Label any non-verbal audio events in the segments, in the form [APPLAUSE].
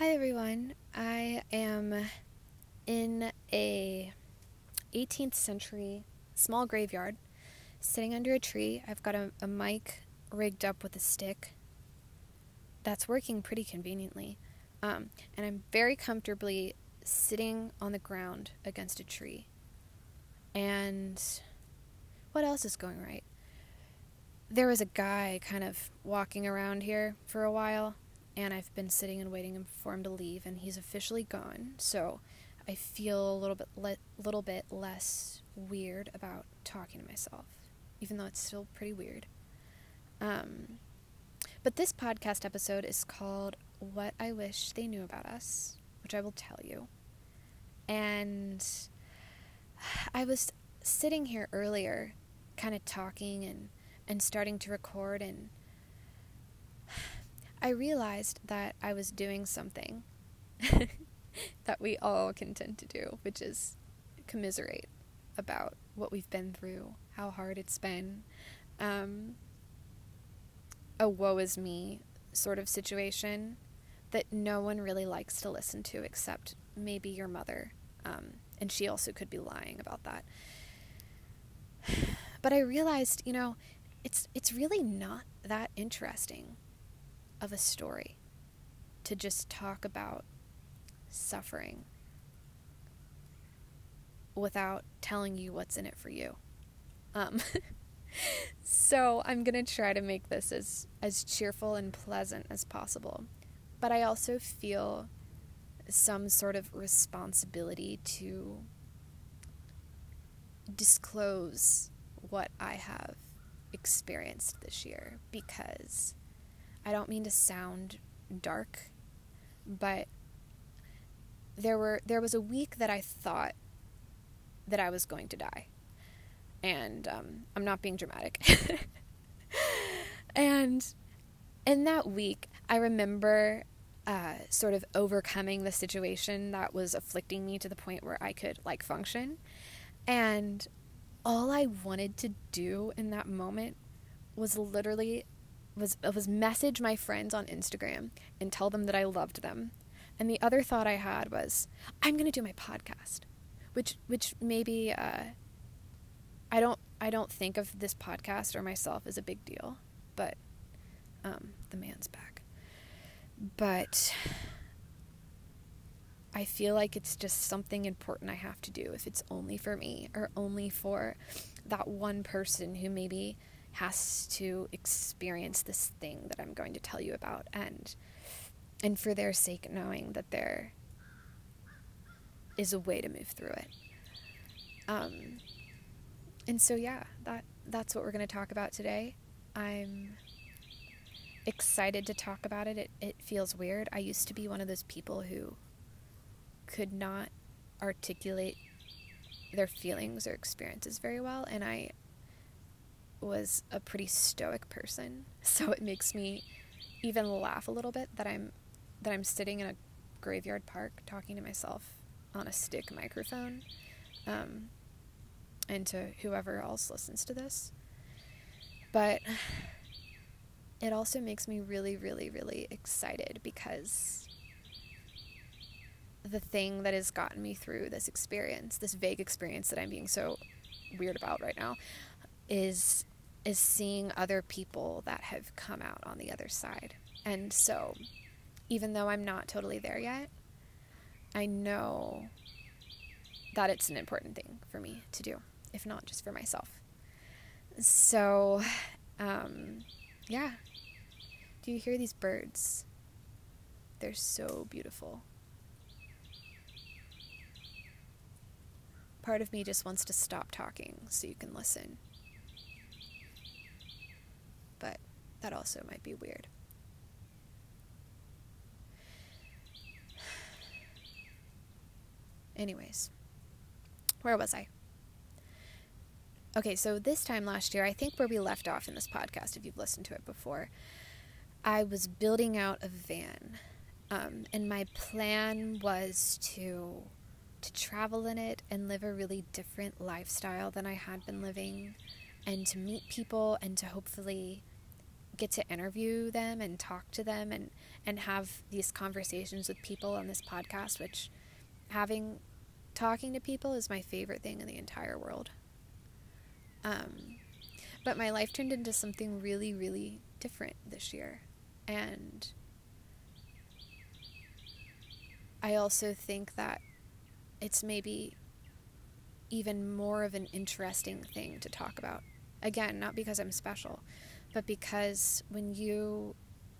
Hi everyone. I am in a 18th century small graveyard, sitting under a tree. I've got a, a mic rigged up with a stick that's working pretty conveniently. Um, and I'm very comfortably sitting on the ground against a tree. And what else is going right? There was a guy kind of walking around here for a while and I've been sitting and waiting for him to leave, and he's officially gone. So I feel a little bit le- little bit less weird about talking to myself, even though it's still pretty weird. Um, but this podcast episode is called "What I Wish They Knew About Us," which I will tell you. And I was sitting here earlier, kind of talking and and starting to record and I realized that I was doing something [LAUGHS] that we all can tend to do, which is commiserate about what we've been through, how hard it's been, um, a woe is me sort of situation that no one really likes to listen to except maybe your mother. Um, and she also could be lying about that. [SIGHS] But I realized, you know, it's it's really not that interesting of a story to just talk about suffering without telling you what's in it for you. Um, [LAUGHS] so I'm going to try to make this as, as cheerful and pleasant as possible. But I also feel some sort of responsibility to disclose what I have experienced this year because I don't mean to sound dark, but there were there was a week that I thought that I was going to die, and um, I'm not being dramatic. [LAUGHS] and in that week, I remember uh, sort of overcoming the situation that was afflicting me to the point where I could like function, and all I wanted to do in that moment was literally was was message my friends on Instagram and tell them that I loved them. And the other thought I had was I'm going to do my podcast, which which maybe uh, I don't I don't think of this podcast or myself as a big deal, but um, the man's back. But I feel like it's just something important I have to do if it's only for me or only for that one person who maybe has to experience this thing that I'm going to tell you about and and for their sake knowing that there is a way to move through it. Um, and so yeah, that that's what we're going to talk about today. I'm excited to talk about it. It it feels weird. I used to be one of those people who could not articulate their feelings or experiences very well and I was a pretty stoic person, [LAUGHS] so it makes me even laugh a little bit that I'm that I'm sitting in a graveyard park talking to myself on a stick microphone, um, and to whoever else listens to this. But [SIGHS] it also makes me really, really, really excited because the thing that has gotten me through this experience, this vague experience that I'm being so weird about right now, is is seeing other people that have come out on the other side. And so, even though I'm not totally there yet, I know that it's an important thing for me to do, if not just for myself. So, um, yeah. Do you hear these birds? They're so beautiful. Part of me just wants to stop talking so you can listen. but that also might be weird. Anyways, where was I? Okay, so this time last year, I think where we left off in this podcast, if you've listened to it before, I was building out a van. Um, and my plan was to to travel in it and live a really different lifestyle than I had been living and to meet people and to hopefully get to interview them and talk to them and, and have these conversations with people on this podcast, which having talking to people is my favorite thing in the entire world. Um, but my life turned into something really, really different this year. And I also think that it's maybe even more of an interesting thing to talk about. Again, not because I'm special, but because when you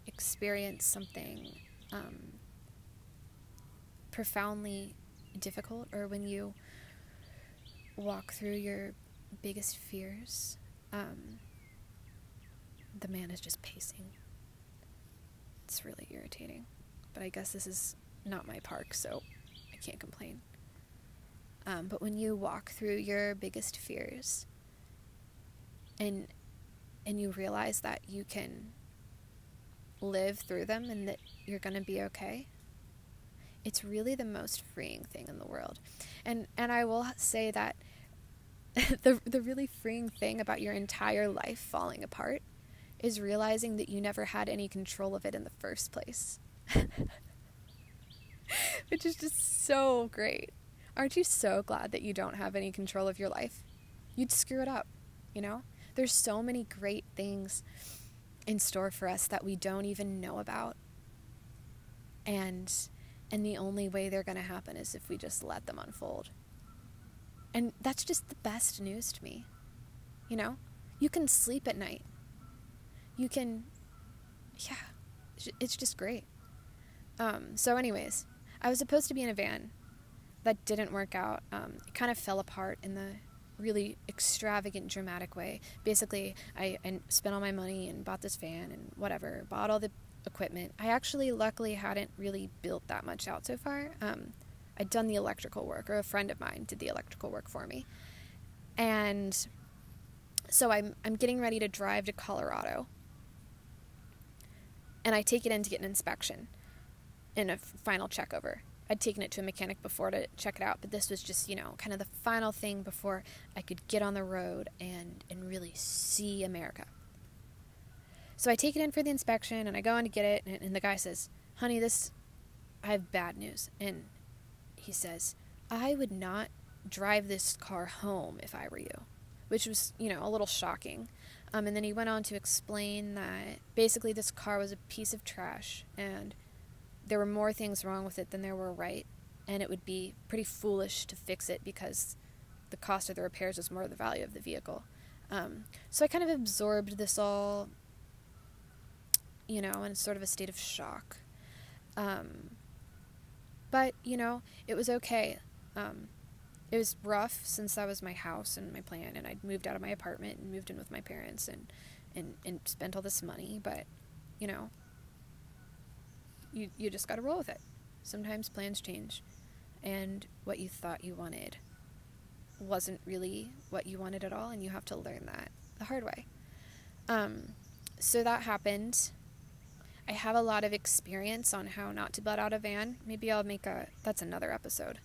experience something um, profoundly difficult, or when you walk through your biggest fears, um, the man is just pacing. It's really irritating. But I guess this is not my park, so I can't complain. Um, but when you walk through your biggest fears and and you realize that you can live through them and that you're going to be okay, it's really the most freeing thing in the world. And and I will say that [LAUGHS] the the really freeing thing about your entire life falling apart is realizing that you never had any control of it in the first place. [LAUGHS] Which is just so great. Aren't you so glad that you don't have any control of your life? You'd screw it up, you know? There's so many great things in store for us that we don't even know about. And and the only way they're going to happen is if we just let them unfold. And that's just the best news to me. You know? You can sleep at night. You can yeah, it's just great. Um, so anyways, I was supposed to be in a van that didn't work out. Um, it kind of fell apart in the really extravagant, dramatic way. Basically, I, I spent all my money and bought this van and whatever, bought all the equipment. I actually, luckily, hadn't really built that much out so far. Um, I'd done the electrical work, or a friend of mine did the electrical work for me. And so I'm, I'm getting ready to drive to Colorado. And I take it in to get an inspection and a final check over. I'd taken it to a mechanic before to check it out, but this was just, you know, kind of the final thing before I could get on the road and, and really see America. So I take it in for the inspection and I go in to get it, and, and the guy says, Honey, this, I have bad news. And he says, I would not drive this car home if I were you, which was, you know, a little shocking. Um, and then he went on to explain that basically this car was a piece of trash and there were more things wrong with it than there were right, and it would be pretty foolish to fix it because the cost of the repairs was more the value of the vehicle. Um, so I kind of absorbed this all, you know, in sort of a state of shock. Um, but, you know, it was okay. Um, it was rough since that was my house and my plan, and I'd moved out of my apartment and moved in with my parents and, and, and spent all this money, but, you know, you, you just got to roll with it. Sometimes plans change, and what you thought you wanted wasn't really what you wanted at all, and you have to learn that the hard way. Um, so that happened. I have a lot of experience on how not to butt out a van. Maybe I'll make a that's another episode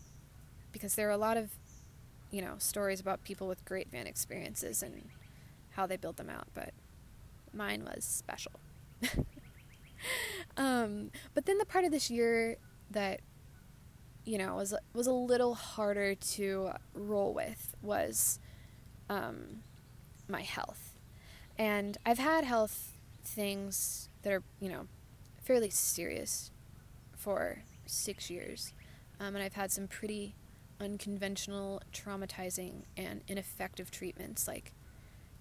because there are a lot of you know stories about people with great van experiences and how they built them out, but mine was special. [LAUGHS] [LAUGHS] um, but then the part of this year that you know was was a little harder to roll with was um, my health, and I've had health things that are you know fairly serious for six years, um, and I've had some pretty unconventional, traumatizing, and ineffective treatments like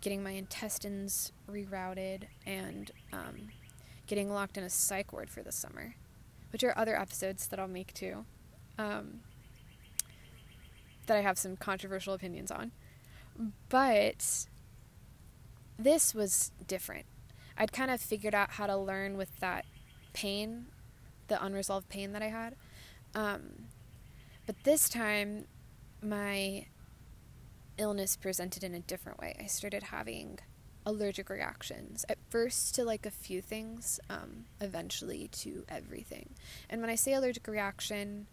getting my intestines rerouted and um, getting locked in a psych ward for the summer, which are other episodes that I'll make too, um, that I have some controversial opinions on. But this was different. I'd kind of figured out how to learn with that pain, the unresolved pain that I had. Um, but this time, my illness presented in a different way. I started having allergic reactions. At first to like a few things, um, eventually to everything. And when I say allergic reaction,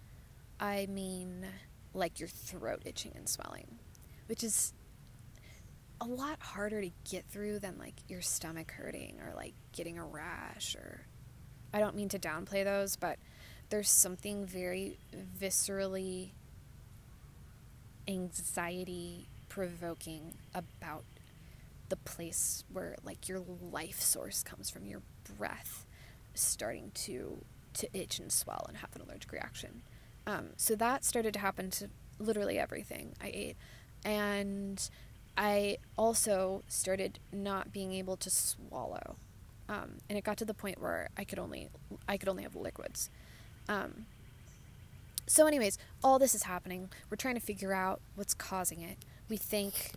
I mean like your throat itching and swelling, which is a lot harder to get through than like your stomach hurting or like getting a rash or I don't mean to downplay those, but there's something very viscerally anxiety provoking about the place where like your life source comes from your breath starting to to itch and swell and have an allergic reaction um, so that started to happen to literally everything i ate and i also started not being able to swallow um, and it got to the point where i could only i could only have liquids um, so, anyways, all this is happening. We're trying to figure out what's causing it. We think,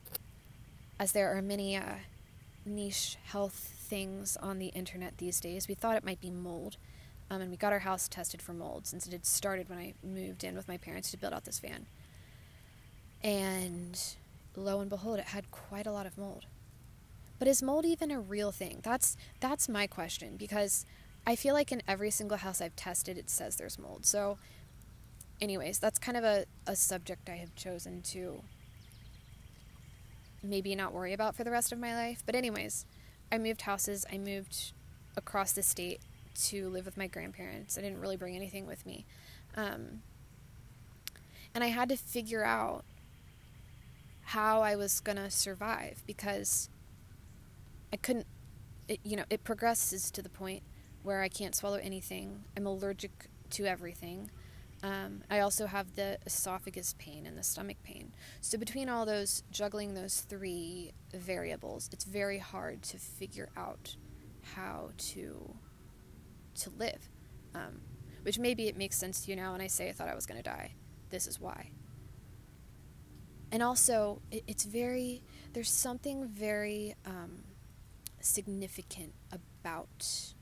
as there are many uh, niche health things on the internet these days, we thought it might be mold. Um, and we got our house tested for mold since it had started when I moved in with my parents to build out this van. And lo and behold, it had quite a lot of mold. But is mold even a real thing? That's that's my question because I feel like in every single house I've tested, it says there's mold. So, anyways, that's kind of a, a subject I have chosen to maybe not worry about for the rest of my life. But, anyways, I moved houses, I moved across the state to live with my grandparents. I didn't really bring anything with me. Um, and I had to figure out how I was going to survive because I couldn't, it, you know, it progresses to the point where I can't swallow anything. I'm allergic to everything. Um, I also have the esophagus pain and the stomach pain. So, between all those, juggling those three variables, it's very hard to figure out how to to live. Um, which maybe it makes sense to you now when I say I thought I was going to die. This is why. And also, it, it's very, there's something very um, significant about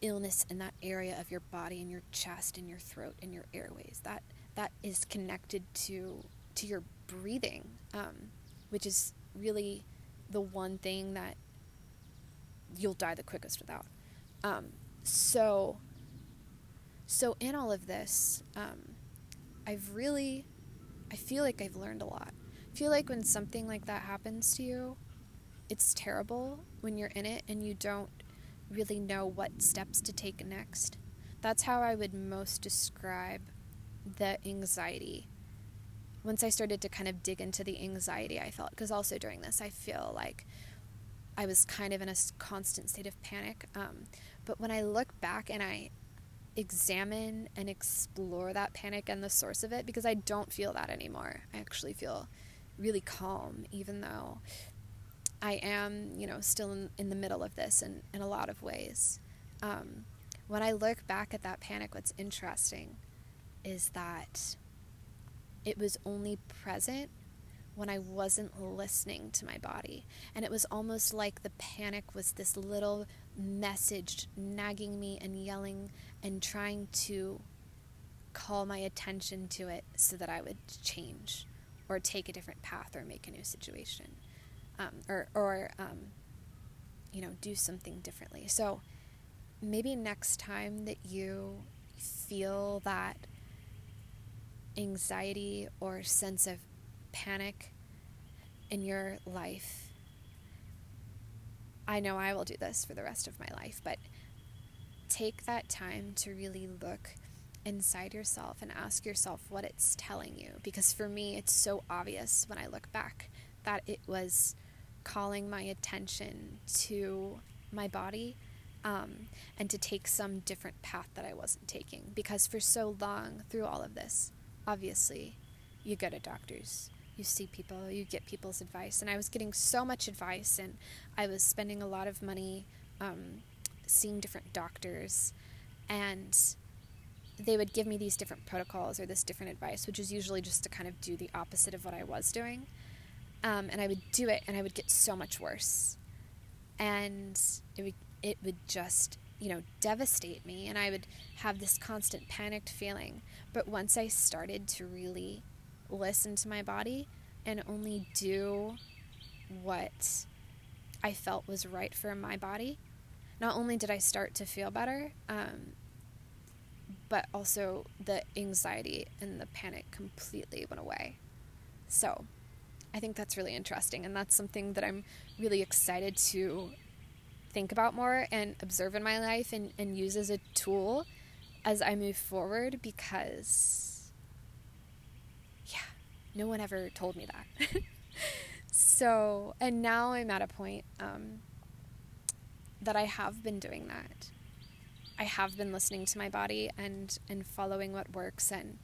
illness in that area of your body in your chest in your throat in your airways that that is connected to to your breathing um, which is really the one thing that you'll die the quickest without. Um, so so in all of this um, i've really i feel like i've learned a lot. I feel like when something like that happens to you it's terrible when you're in it and you don't really know what steps to take next. That's how I would most describe the anxiety. Once I started to kind of dig into the anxiety I felt, because also during this, I feel like I was kind of in a constant state of panic. Um, but when I look back and I examine and explore that panic and the source of it, because I don't feel that anymore, I actually feel really calm, even though I am, you know, still in, in the middle of this in, in a lot of ways. Um, when I look back at that panic, what's interesting is that it was only present when I wasn't listening to my body. And it was almost like the panic was this little message nagging me and yelling and trying to call my attention to it so that I would change or take a different path or make a new situation um, or, or um, you know, do something differently. So maybe next time that you feel that anxiety or sense of panic in your life, I know I will do this for the rest of my life, but take that time to really look inside yourself and ask yourself what it's telling you. Because for me, it's so obvious when I look back that it was calling my attention to my body um, and to take some different path that I wasn't taking. Because for so long through all of this, obviously, you go to doctors, you see people, you get people's advice. And I was getting so much advice, and I was spending a lot of money um, seeing different doctors. And they would give me these different protocols or this different advice, which is usually just to kind of do the opposite of what I was doing. Um, and I would do it, and I would get so much worse, and it would it would just you know devastate me, and I would have this constant panicked feeling. But once I started to really listen to my body and only do what I felt was right for my body, not only did I start to feel better, um, but also the anxiety and the panic completely went away. So, I think that's really interesting, and that's something that I'm really excited to think about more and observe in my life and, and use as a tool as I move forward because, yeah, no one ever told me that. [LAUGHS] so, and now I'm at a point um, that I have been doing that. I have been listening to my body and, and following what works and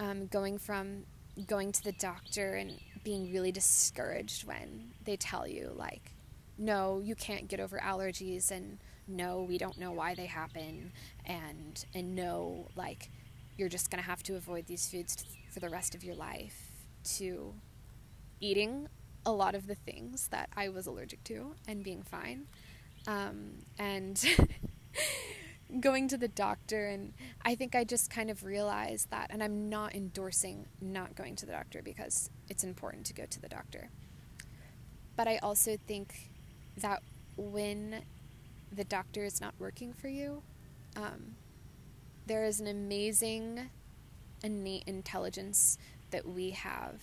um, going from going to the doctor and being really discouraged when they tell you, like, no, you can't get over allergies, and no, we don't know why they happen, and and no, like, you're just gonna have to avoid these foods for the rest of your life. To eating a lot of the things that I was allergic to and being fine, um, and [LAUGHS] going to the doctor and I think I just kind of realized that and I'm not endorsing not going to the doctor because it's important to go to the doctor. But I also think that when the doctor is not working for you, um, there is an amazing innate intelligence that we have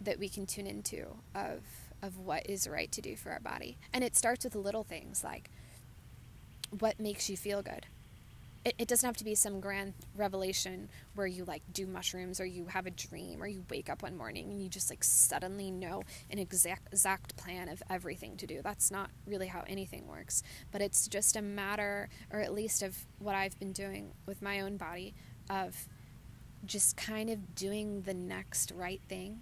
that we can tune into of of what is right to do for our body. And it starts with little things like what makes you feel good. It, it doesn't have to be some grand revelation where you like do mushrooms or you have a dream or you wake up one morning and you just like suddenly know an exact exact plan of everything to do. That's not really how anything works. But it's just a matter, or at least of what I've been doing with my own body, of just kind of doing the next right thing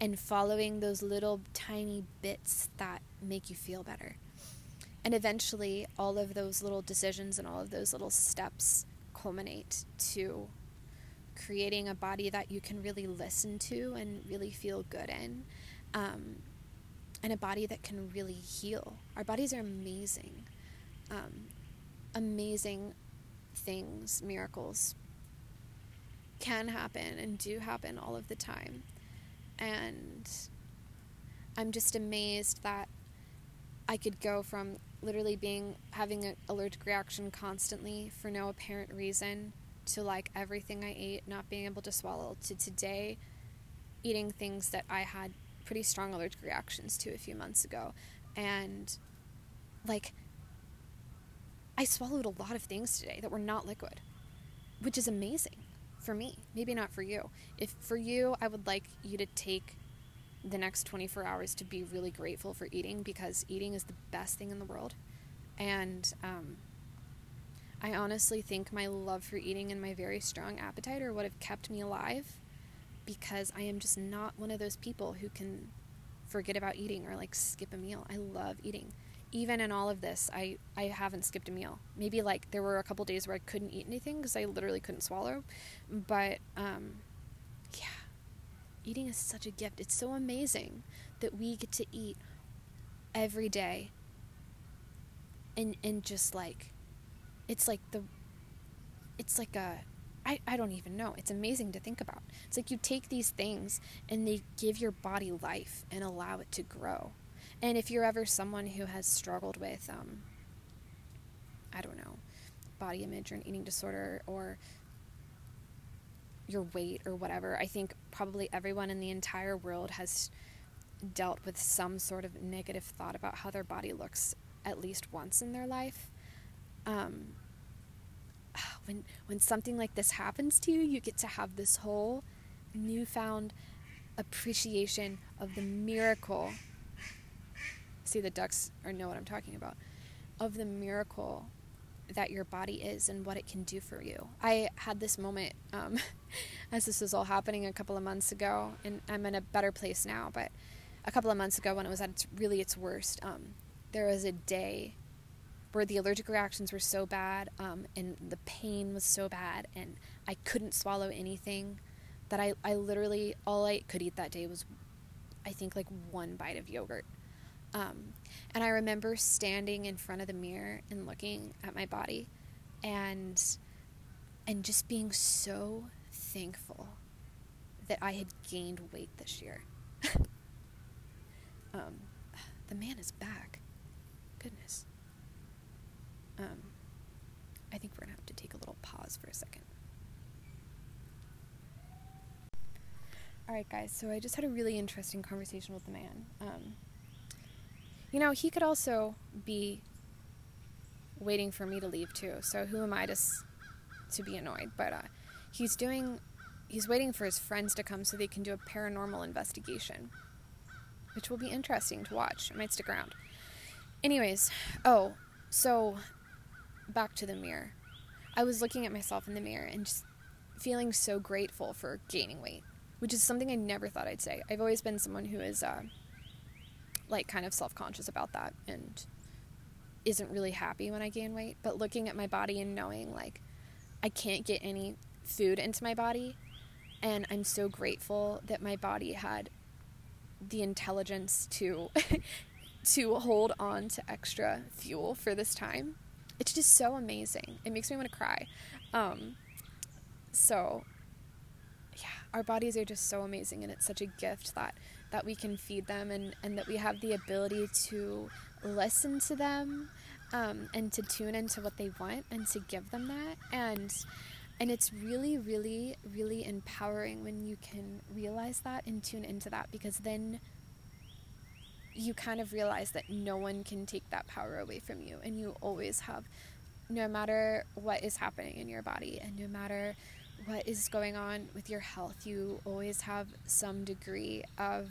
and following those little tiny bits that make you feel better. And eventually, all of those little decisions and all of those little steps culminate to creating a body that you can really listen to and really feel good in, um, and a body that can really heal. Our bodies are amazing, um, amazing things, miracles can happen and do happen all of the time. And I'm just amazed that I could go from literally being having an allergic reaction constantly for no apparent reason to like everything I ate not being able to swallow to today eating things that I had pretty strong allergic reactions to a few months ago. And like I swallowed a lot of things today that were not liquid which is amazing for me. Maybe not for you. If for you I would like you to take the next 24 hours to be really grateful for eating because eating is the best thing in the world. And um, I honestly think my love for eating and my very strong appetite are what have kept me alive because I am just not one of those people who can forget about eating or like skip a meal. I love eating. Even in all of this, I, I haven't skipped a meal. Maybe like there were a couple days where I couldn't eat anything because I literally couldn't swallow. But um, eating is such a gift. It's so amazing that we get to eat every day and and just like it's like the it's like a I, I don't even know. It's amazing to think about. It's like you take these things and they give your body life and allow it to grow. And if you're ever someone who has struggled with, um, I don't know, body image or an eating disorder or your weight or whatever. I think probably everyone in the entire world has dealt with some sort of negative thought about how their body looks at least once in their life. Um, [SIGHS] when when something like this happens to you, you get to have this whole newfound appreciation of the miracle. See the ducks or know what I'm talking about. Of the miracle that your body is and what it can do for you. I had this moment um, [LAUGHS] as this was all happening a couple of months ago, and I'm in a better place now. But a couple of months ago, when it was at its, really its worst, um, there was a day where the allergic reactions were so bad um, and the pain was so bad, and I couldn't swallow anything that I, I literally all I could eat that day was, I think, like one bite of yogurt. Um, and I remember standing in front of the mirror and looking at my body and and just being so thankful that I had gained weight this year. [LAUGHS] um, the man is back. Goodness. Um, I think we're going to have to take a little pause for a second. All right, guys. So I just had a really interesting conversation with the man. Um, you know, he could also be waiting for me to leave too. So who am I to to be annoyed? But uh, he's doing he's waiting for his friends to come so they can do a paranormal investigation, which will be interesting to watch. I might stick around. Anyways, oh, so back to the mirror. I was looking at myself in the mirror and just feeling so grateful for gaining weight, which is something I never thought I'd say. I've always been someone who is uh, like kind of self conscious about that and isn't really happy when I gain weight. But looking at my body and knowing like I can't get any food into my body, and I'm so grateful that my body had the intelligence to [LAUGHS] to hold on to extra fuel for this time. It's just so amazing. It makes me want to cry. Um, so our bodies are just so amazing and it's such a gift that that we can feed them and, and that we have the ability to listen to them um, and to tune into what they want and to give them that. And and it's really really really empowering when you can realize that and tune into that because then you kind of realize that no one can take that power away from you and you always have no matter what is happening in your body and no matter what is going on with your health, you always have some degree of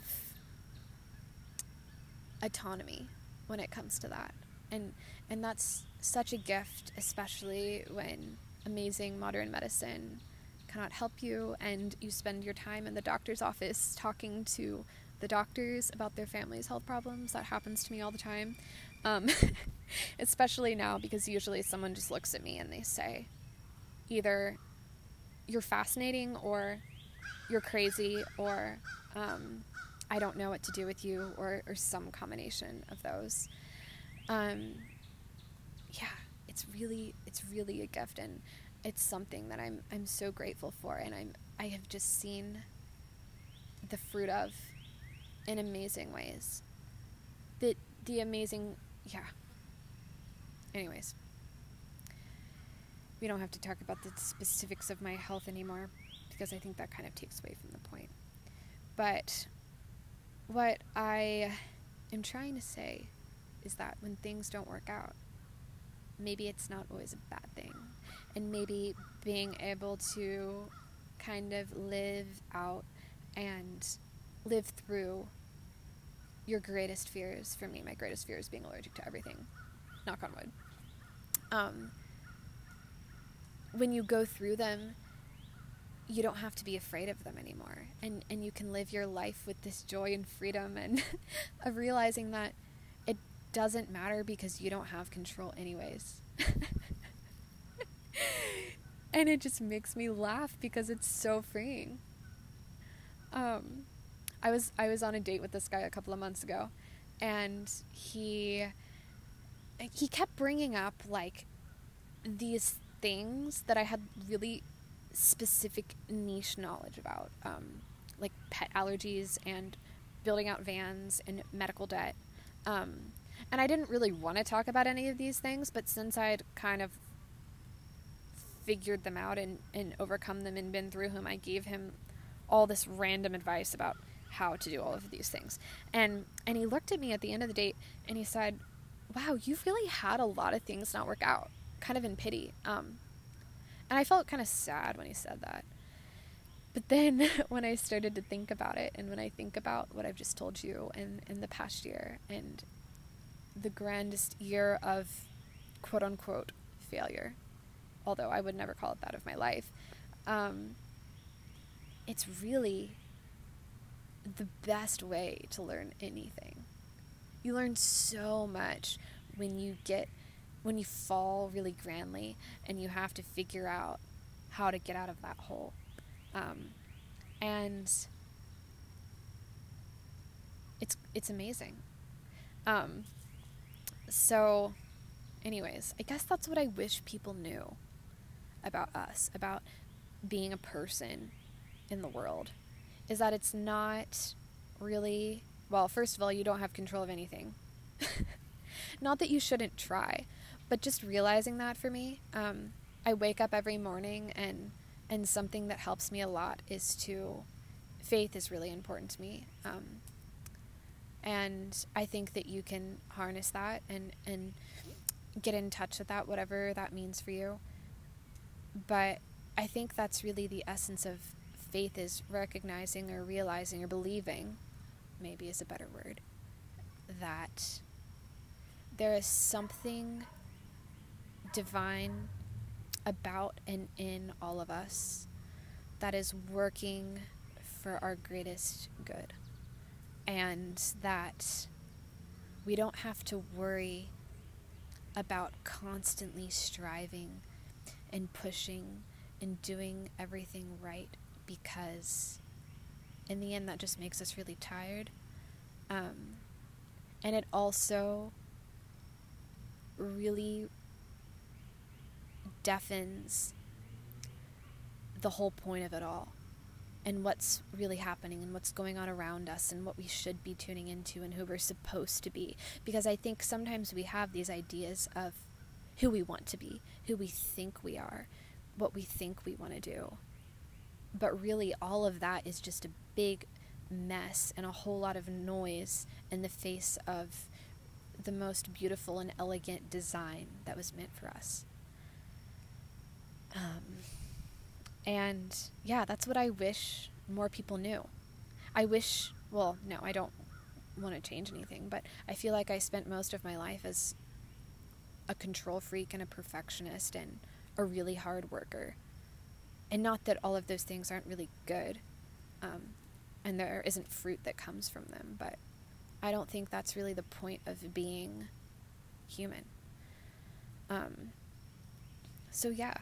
autonomy when it comes to that. And and that's such a gift, especially when amazing modern medicine cannot help you and you spend your time in the doctor's office talking to the doctors about their family's health problems. That happens to me all the time. Um, [LAUGHS] especially now because usually someone just looks at me and they say either you're fascinating or you're crazy or um, I don't know what to do with you or, or some combination of those. Um, yeah, it's really it's really a gift and it's something that I'm I'm so grateful for and I'm I have just seen the fruit of in amazing ways. The the amazing yeah. Anyways, we don't have to talk about the specifics of my health anymore because I think that kind of takes away from the point. But what I am trying to say is that when things don't work out, maybe it's not always a bad thing. And maybe being able to kind of live out and live through your greatest fears. For me, my greatest fear is being allergic to everything. Knock on wood. Um, when you go through them, you don't have to be afraid of them anymore. And, and you can live your life with this joy and freedom and [LAUGHS] of realizing that it doesn't matter because you don't have control, anyways. [LAUGHS] and it just makes me laugh because it's so freeing. Um, I was I was on a date with this guy a couple of months ago, and he he kept bringing up like these things that I had really specific niche knowledge about, um, like pet allergies and building out vans and medical debt. Um, and I didn't really want to talk about any of these things, but since I'd kind of figured them out and, and overcome them and been through them, I gave him all this random advice about how to do all of these things. And and he looked at me at the end of the date and he said, "Wow, you've really had a lot of things not work out." Kind of in pity. Um, and I felt kind of sad when he said that. But then [LAUGHS] when I started to think about it, and when I think about what I've just told you in, in the past year, and the grandest year of quote unquote failure, although I would never call it that of my life, um, it's really the best way to learn anything. You learn so much when you get when you fall really grandly and you have to figure out how to get out of that hole. Um, and it's it's amazing. Um, so, anyways, I guess that's what I wish people knew about us, about being a person in the world, is that it's not really well. First of all, you don't have control of anything. [LAUGHS] not that you shouldn't try, but just realizing that for me, um, I wake up every morning and and something that helps me a lot is to faith is really important to me. Um, and I think that you can harness that and, and get in touch with that, whatever that means for you. But I think that's really the essence of faith is recognizing or realizing or believing, maybe is a better word, that there is something divine about and in all of us that is working for our greatest good. And that we don't have to worry about constantly striving and pushing and doing everything right because in the end that just makes us really tired. Um, and it also really deafens the whole point of it all and what's really happening and what's going on around us and what we should be tuning into and who we're supposed to be. Because I think sometimes we have these ideas of who we want to be, who we think we are, what we think we want to do. But really, all of that is just a big mess and a whole lot of noise in the face of the most beautiful and elegant design that was meant for us. Um, and yeah, that's what I wish more people knew. I wish, well, no, I don't want to change anything, but I feel like I spent most of my life as a control freak and a perfectionist and a really hard worker. And not that all of those things aren't really good, um, and there isn't fruit that comes from them, but I don't think that's really the point of being human. Um, so, yeah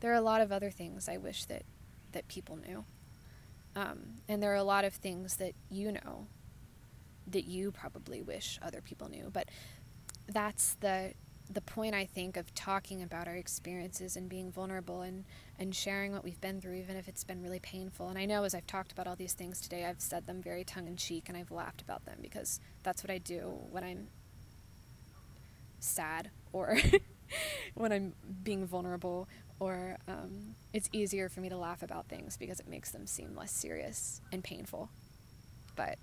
there are a lot of other things I wish that, that people knew. Um, and there are a lot of things that you know that you probably wish other people knew. But that's the the point I think of talking about our experiences and being vulnerable and, and sharing what we've been through, even if it's been really painful. And I know as I've talked about all these things today, I've said them very tongue in cheek and I've laughed about them because that's what I do when I'm sad or [LAUGHS] when I'm being vulnerable or um, it's easier for me to laugh about things because it makes them seem less serious and painful. But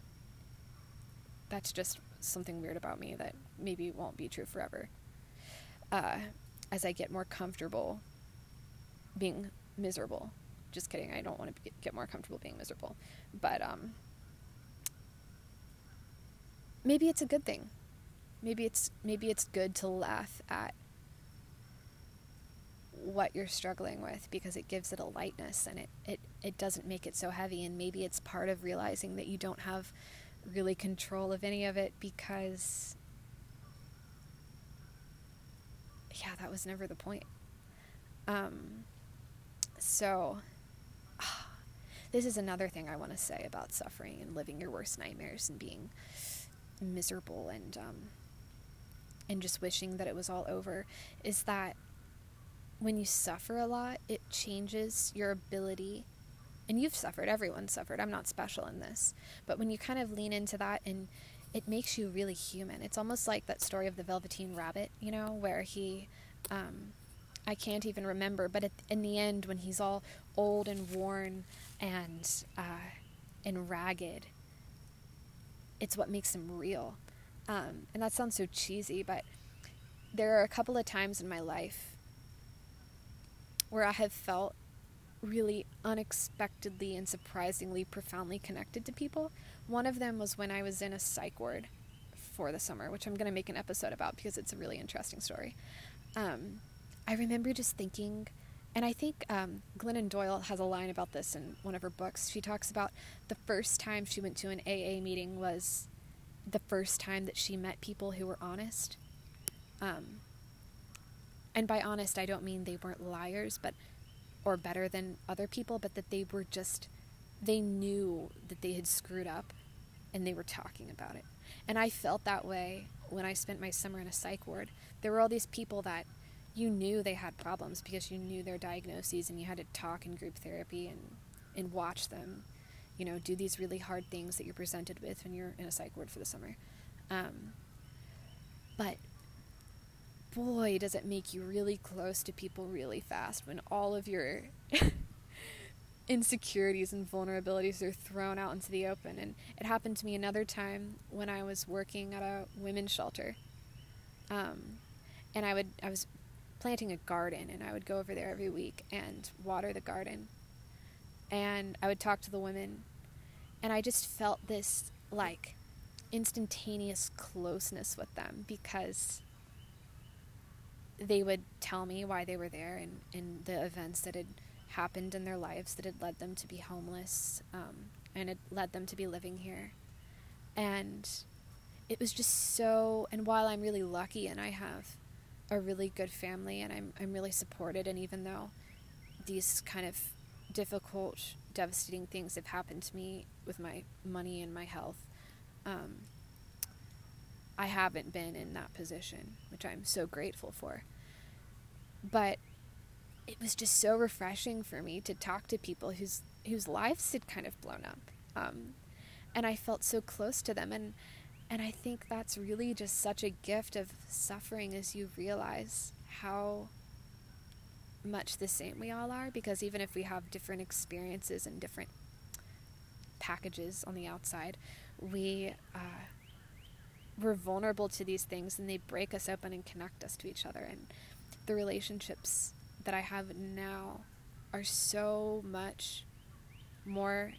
that's just something weird about me that maybe won't be true forever. Uh, as I get more comfortable being miserable. Just kidding, I don't want to get more comfortable being miserable. But um, maybe it's a good thing. Maybe it's maybe it's good to laugh at what you're struggling with because it gives it a lightness and it, it, it doesn't make it so heavy. And maybe it's part of realizing that you don't have really control of any of it because, yeah, that was never the point. Um, so, [SIGHS] this is another thing I want to say about suffering and living your worst nightmares and being miserable and um, and just wishing that it was all over is that when you suffer a lot, it changes your ability. And you've suffered, everyone's suffered. I'm not special in this. But when you kind of lean into that and it makes you really human. It's almost like that story of the Velveteen Rabbit, you know, where he, um, I can't even remember, but at, in the end, when he's all old and worn and uh, and ragged, it's what makes him real. Um, and that sounds so cheesy, but there are a couple of times in my life where I have felt really unexpectedly and surprisingly profoundly connected to people. One of them was when I was in a psych ward for the summer, which I'm going to make an episode about because it's a really interesting story. Um, I remember just thinking, and I think um, Glennon Doyle has a line about this in one of her books. She talks about the first time she went to an AA meeting was the first time that she met people who were honest. Um, and by honest, I don't mean they weren't liars, but or better than other people, but that they were just they knew that they had screwed up and they were talking about it. And I felt that way when I spent my summer in a psych ward. There were all these people that you knew they had problems because you knew their diagnoses and you had to talk in group therapy and and watch them, you know, do these really hard things that you're presented with when you're in a psych ward for the summer. Um, but boy, does it make you really close to people really fast when all of your [LAUGHS] insecurities and vulnerabilities are thrown out into the open. And it happened to me another time when I was working at a women's shelter. Um, and I would I was planting a garden, and I would go over there every week and water the garden. And I would talk to the women, and I just felt this like instantaneous closeness with them because they would tell me why they were there and, and the events that had happened in their lives that had led them to be homeless um, and had led them to be living here. And it was just so, and while I'm really lucky and I have a really good family and I'm, I'm really supported, and even though these kind of difficult, devastating things have happened to me with my money and my health, um, I haven't been in that position, which I'm so grateful for. But it was just so refreshing for me to talk to people whose whose lives had kind of blown up, um, and I felt so close to them. and And I think that's really just such a gift of suffering, as you realize how much the same we all are. Because even if we have different experiences and different packages on the outside, we uh, we're vulnerable to these things, and they break us open and connect us to each other. And the relationships that I have now are so much more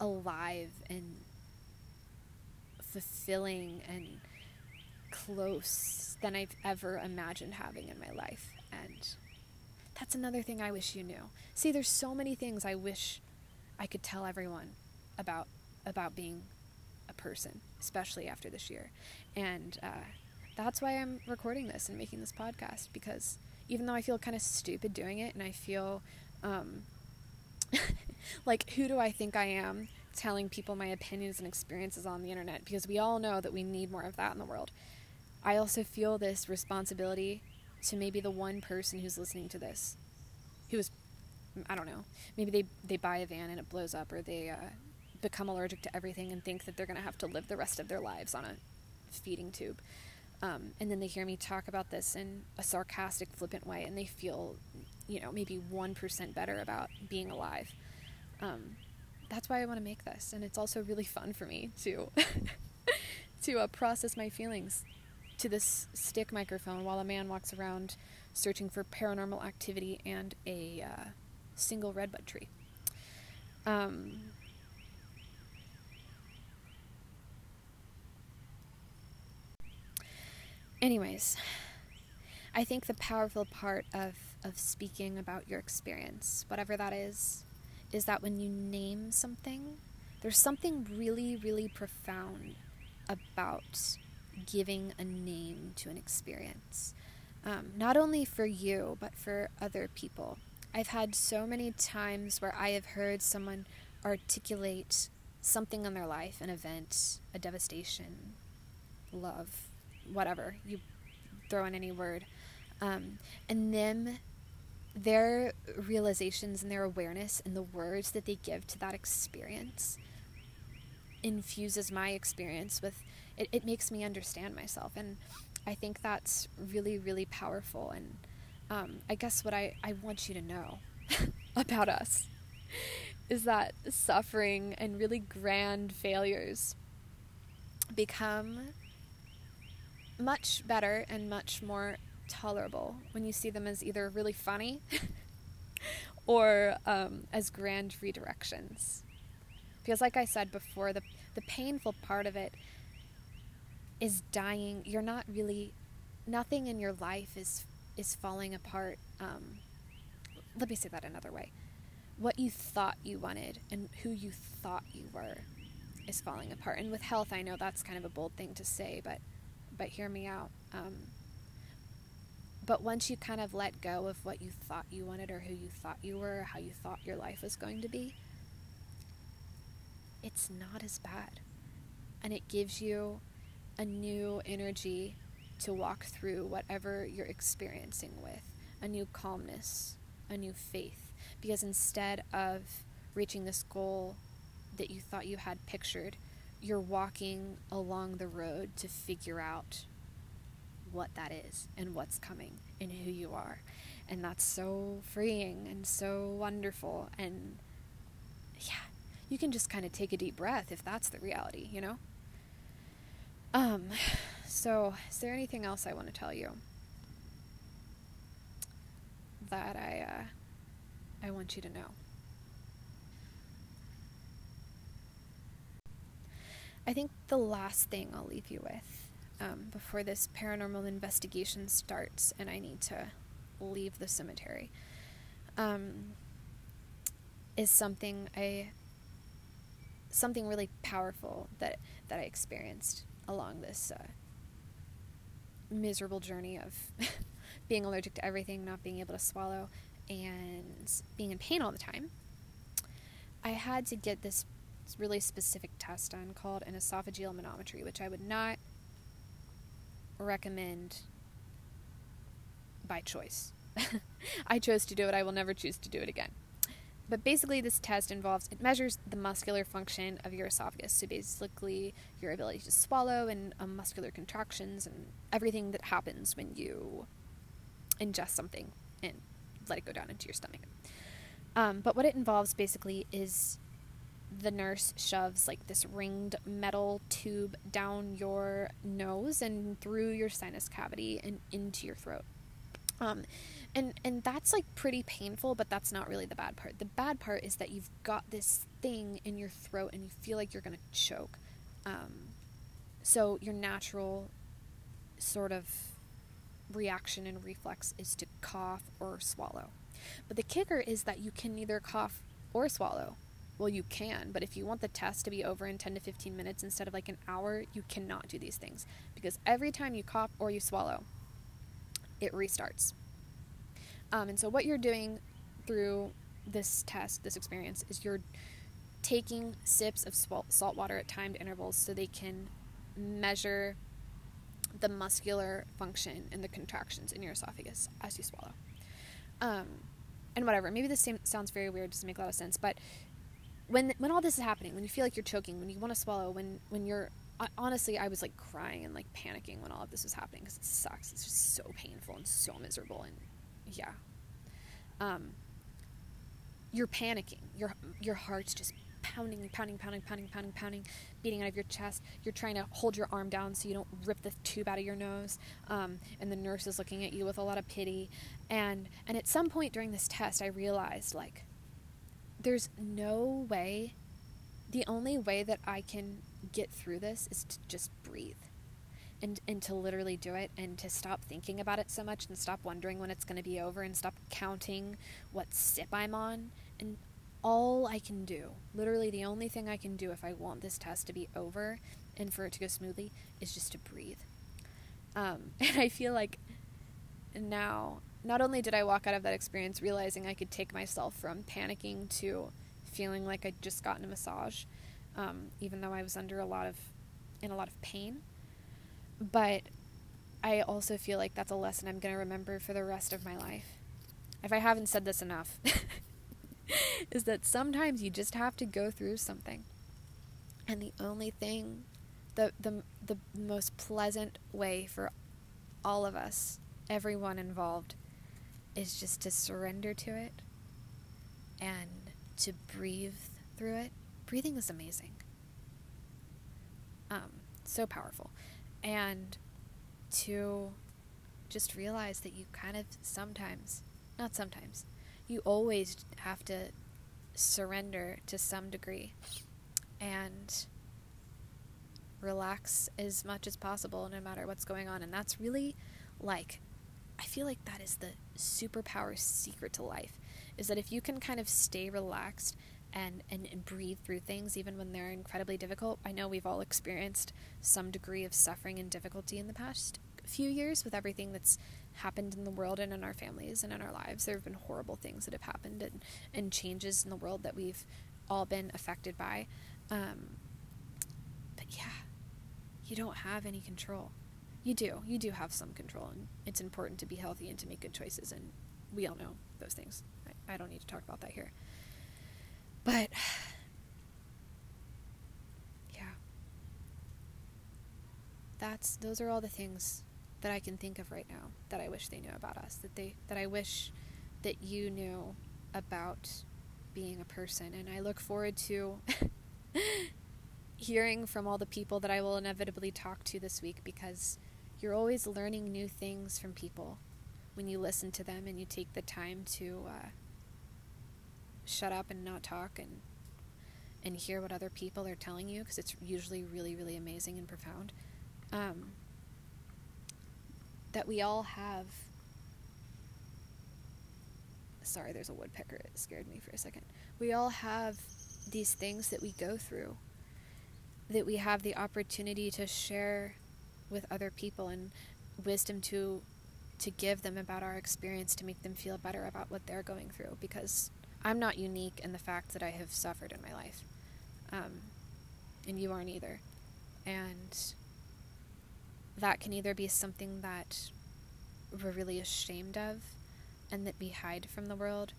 alive and fulfilling and close than I've ever imagined having in my life. And that's another thing I wish you knew. See, there's so many things I wish I could tell everyone about about being person, especially after this year. And uh, that's why I'm recording this and making this podcast because even though I feel kind of stupid doing it and I feel um, [LAUGHS] like, who do I think I am telling people my opinions and experiences on the internet? Because we all know that we need more of that in the world. I also feel this responsibility to maybe the one person who's listening to this, who is, I don't know, maybe they, they buy a van and it blows up, or they uh, become allergic to everything and think that they're going to have to live the rest of their lives on a feeding tube. Um, and then they hear me talk about this in a sarcastic, flippant way, and they feel, you know, maybe 1% better about being alive. Um, that's why I want to make this. And it's also really fun for me to, [LAUGHS] to uh, process my feelings to this stick microphone while a man walks around searching for paranormal activity and a uh, single redbud tree. Um, anyways, I think the powerful part of, of speaking about your experience, whatever that is, is that when you name something, there's something really, really profound about giving a name to an experience. Um, not only for you, but for other people. I've had so many times where I have heard someone articulate something in their life, an event, a devastation, love, whatever you throw in any word, um, and them their realizations and their awareness and the words that they give to that experience infuses my experience with it, it makes me understand myself. And i think that's really really powerful. And um, i guess what I, I want you to know [LAUGHS] about us is that suffering and really grand failures become much better and much more tolerable when you see them as either really funny [LAUGHS] or um, as grand redirections. Because, like I said before, the, the painful part of it is dying. You're not really, nothing in your life is, is falling apart. Um, let me say that another way. What you thought you wanted and who you thought you were is falling apart. And with health, I know that's kind of a bold thing to say, but but hear me out. Um, but once you kind of let go of what you thought you wanted or who you thought you were, or how you thought your life was going to be, it's not as bad. And it gives you a new energy to walk through whatever you're experiencing with a new calmness, a new faith. Because instead of reaching this goal that you thought you had pictured, you're walking along the road to figure out what that is and what's coming and who you are. And that's so freeing and so wonderful. And yeah, you can just kind of take a deep breath if that's the reality, you know? Um, so is there anything else I want to tell you that I uh, I want you to know? I think the last thing I'll leave you with um, before this paranormal investigation starts and I need to leave the cemetery um, is something I something really powerful that that I experienced along this uh, miserable journey of [LAUGHS] being allergic to everything, not being able to swallow, and being in pain all the time. I had to get this really specific test done called an esophageal manometry, which I would not recommend by choice. [LAUGHS] I chose to do it. I will never choose to do it again. But basically, this test involves it measures the muscular function of your esophagus. So basically, your ability to swallow and um, muscular contractions and everything that happens when you ingest something and let it go down into your stomach. Um, but what it involves basically is the nurse shoves like this ringed metal tube down your nose and through your sinus cavity and into your throat. Um, and and that's like pretty painful, but that's not really the bad part. The bad part is that you've got this thing in your throat and you feel like you're gonna choke. Um, so your natural sort of reaction and reflex is to cough or swallow. But the kicker is that you can neither cough or swallow. Well, you can, but if you want the test to be over in 10 to 15 minutes instead of like an hour, you cannot do these things because every time you cough or you swallow, it restarts. Um, and so, what you're doing through this test, this experience, is you're taking sips of salt water at timed intervals so they can measure the muscular function and the contractions in your esophagus as you swallow. Um, and whatever, maybe this sounds very weird, doesn't make a lot of sense, but when when all this is happening, when you feel like you're choking, when you want to swallow, when when you're honestly, I was like crying and like panicking when all of this was happening because it sucks. It's just so painful and so miserable, and yeah, um, you're panicking. Your your heart's just pounding, pounding, pounding, pounding, pounding, pounding, beating out of your chest. You're trying to hold your arm down so you don't rip the tube out of your nose. Um, and the nurse is looking at you with a lot of pity. And and at some point during this test, I realized like there's no way, the only way that I can get through this is to just breathe. And, and to literally do it and to stop thinking about it so much and stop wondering when it's going to be over and stop counting what sip I'm on. And all I can do, literally the only thing I can do if I want this test to be over and for it to go smoothly, is just to breathe. Um, [LAUGHS] and I feel like now not only did I walk out of that experience realizing I could take myself from panicking to feeling like I'd just gotten a massage, um, even though I was under a lot of in a lot of pain, but I also feel like that's a lesson I'm going to remember for the rest of my life. If I haven't said this enough, [LAUGHS] is that sometimes you just have to go through something. And the only thing, the, the, the most pleasant way for all of us, everyone involved, is just to surrender to it and to breathe through it. Breathing is amazing. Um, so powerful. And to just realize that you kind of sometimes, not sometimes, you always have to surrender to some degree and relax as much as possible no matter what's going on. And that's really like I feel like that is the superpower secret to life is that if you can kind of stay relaxed and, and, and breathe through things even when they're incredibly difficult. I know we've all experienced some degree of suffering and difficulty in the past few years with everything that's happened in the world and in our families and in our lives. There have been horrible things that have happened and, and changes in the world that we've all been affected by. Um, but yeah, you don't have any control you do. You do have some control, and it's important to be healthy and to make good choices, and we all know those things. I, I don't need to talk about that here. But, [SIGHS] yeah. That's, those are all the things that I can think of right now that I wish they knew about us, that they that I wish that you knew about being a person and I look forward to [LAUGHS] hearing from all the people that I will inevitably talk to this week because you're always learning new things from people when you listen to them and you take the time to uh, shut up and not talk and and hear what other people are telling you because it's usually really really amazing and profound. Um, that we all have sorry there's a woodpecker. It scared me for a second. We all have these things that we go through that we have the opportunity to share with other people and wisdom to to give them about our experience to make them feel better about what they're going through because I'm not unique in the fact that I have suffered in my life. Um, and you aren't either. And that can either be something that we're really ashamed of and that we hide from the world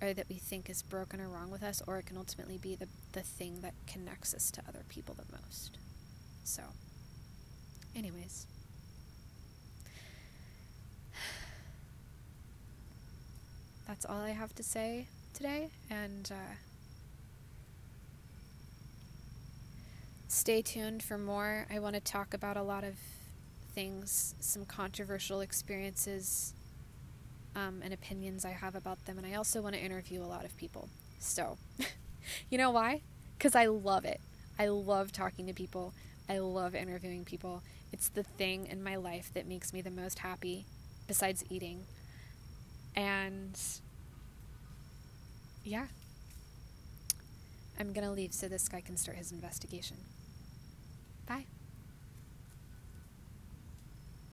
or that we think is broken or wrong with us, or it can ultimately be the, the thing that connects us to other people the most. So, anyways. That's all I have to say today, and uh, stay tuned for more. I want to talk about a lot of things, some controversial experiences um, and opinions I have about them, and I also want to interview a lot of people. So, [LAUGHS] you know why? Because I love it. I love talking to people. I love interviewing people. It's the thing in my life that makes me the most happy, besides eating. And yeah, I'm gonna leave so this guy can start his investigation. Bye.